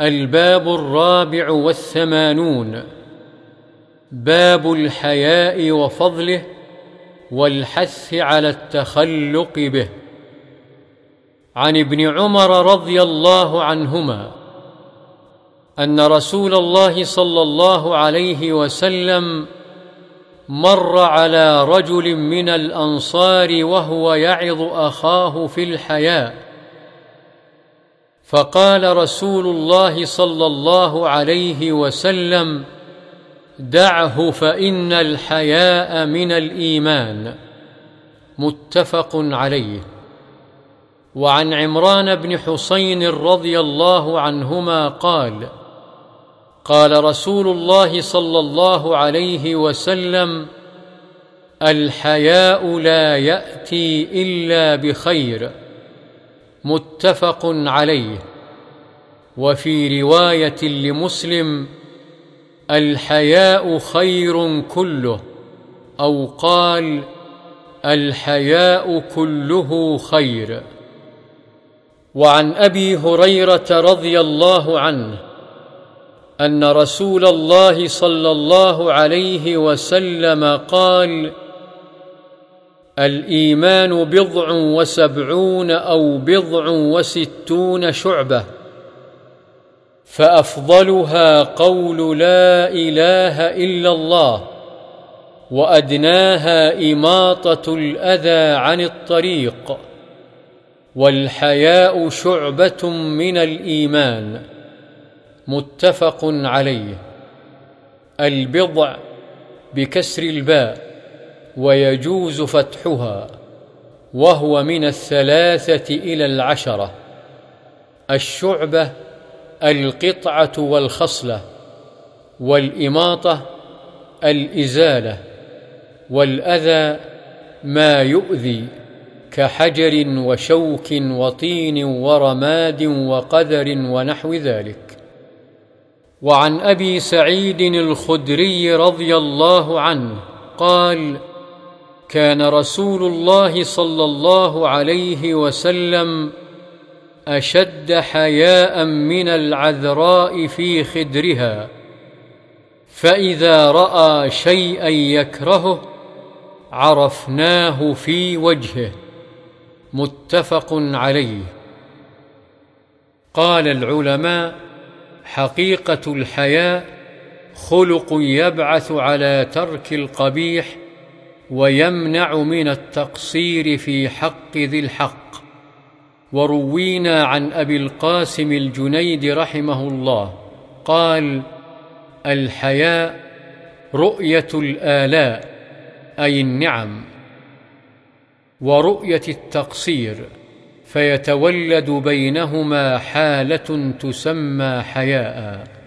الباب الرابع والثمانون. باب الحياء وفضله والحث على التخلق به. عن ابن عمر رضي الله عنهما أن رسول الله صلى الله عليه وسلم مر على رجل من الأنصار وهو يعظ أخاه في الحياء. فقال رسول الله صلى الله عليه وسلم دعه فإن الحياء من الإيمان. متفق عليه. وعن عمران بن حسين رضي الله عنهما قال قال رسول الله صلى الله عليه وسلم الحياء لا يأتي إلا بخير. متفق عليه. وفي رواية لمسلم الحياء خير كله أو قال الحياء كله خير. وعن أبي هريرة رضي الله عنه أن رسول الله صلى الله عليه وسلم قال الإيمان بضع وسبعون أو بضع وستون شعبة فأفضلها قول لا إله إلا الله وأدناها إماطة الأذى عن الطريق والحياء شعبة من الإيمان متفق عليه. البضع بكسر الباء. ويجوز فتحها وهو من الثلاثة إلى العشرة. الشعبة القطعة والخصلة والإماطة الإزالة والأذى ما يؤذي كحجر وشوك وطين ورماد وقدر ونحو ذلك. وعن أبي سعيد الخدري رضي الله عنه قال كان رسول الله صلى الله عليه وسلم أشد حياء من العذراء في خدرها فإذا رأى شيئا يكرهه عرفناه في وجهه متفق عليه. قال العلماء حقيقة الحياء خلق يبعث على ترك القبيح ويمنع من التقصير في حق ذي الحق. وروينا عن أبي القاسم الجنيد رحمه الله قال الحياء رؤية الآلاء أي النعم. ورؤية التقصير فيتولد بينهما حالة تسمى حياء.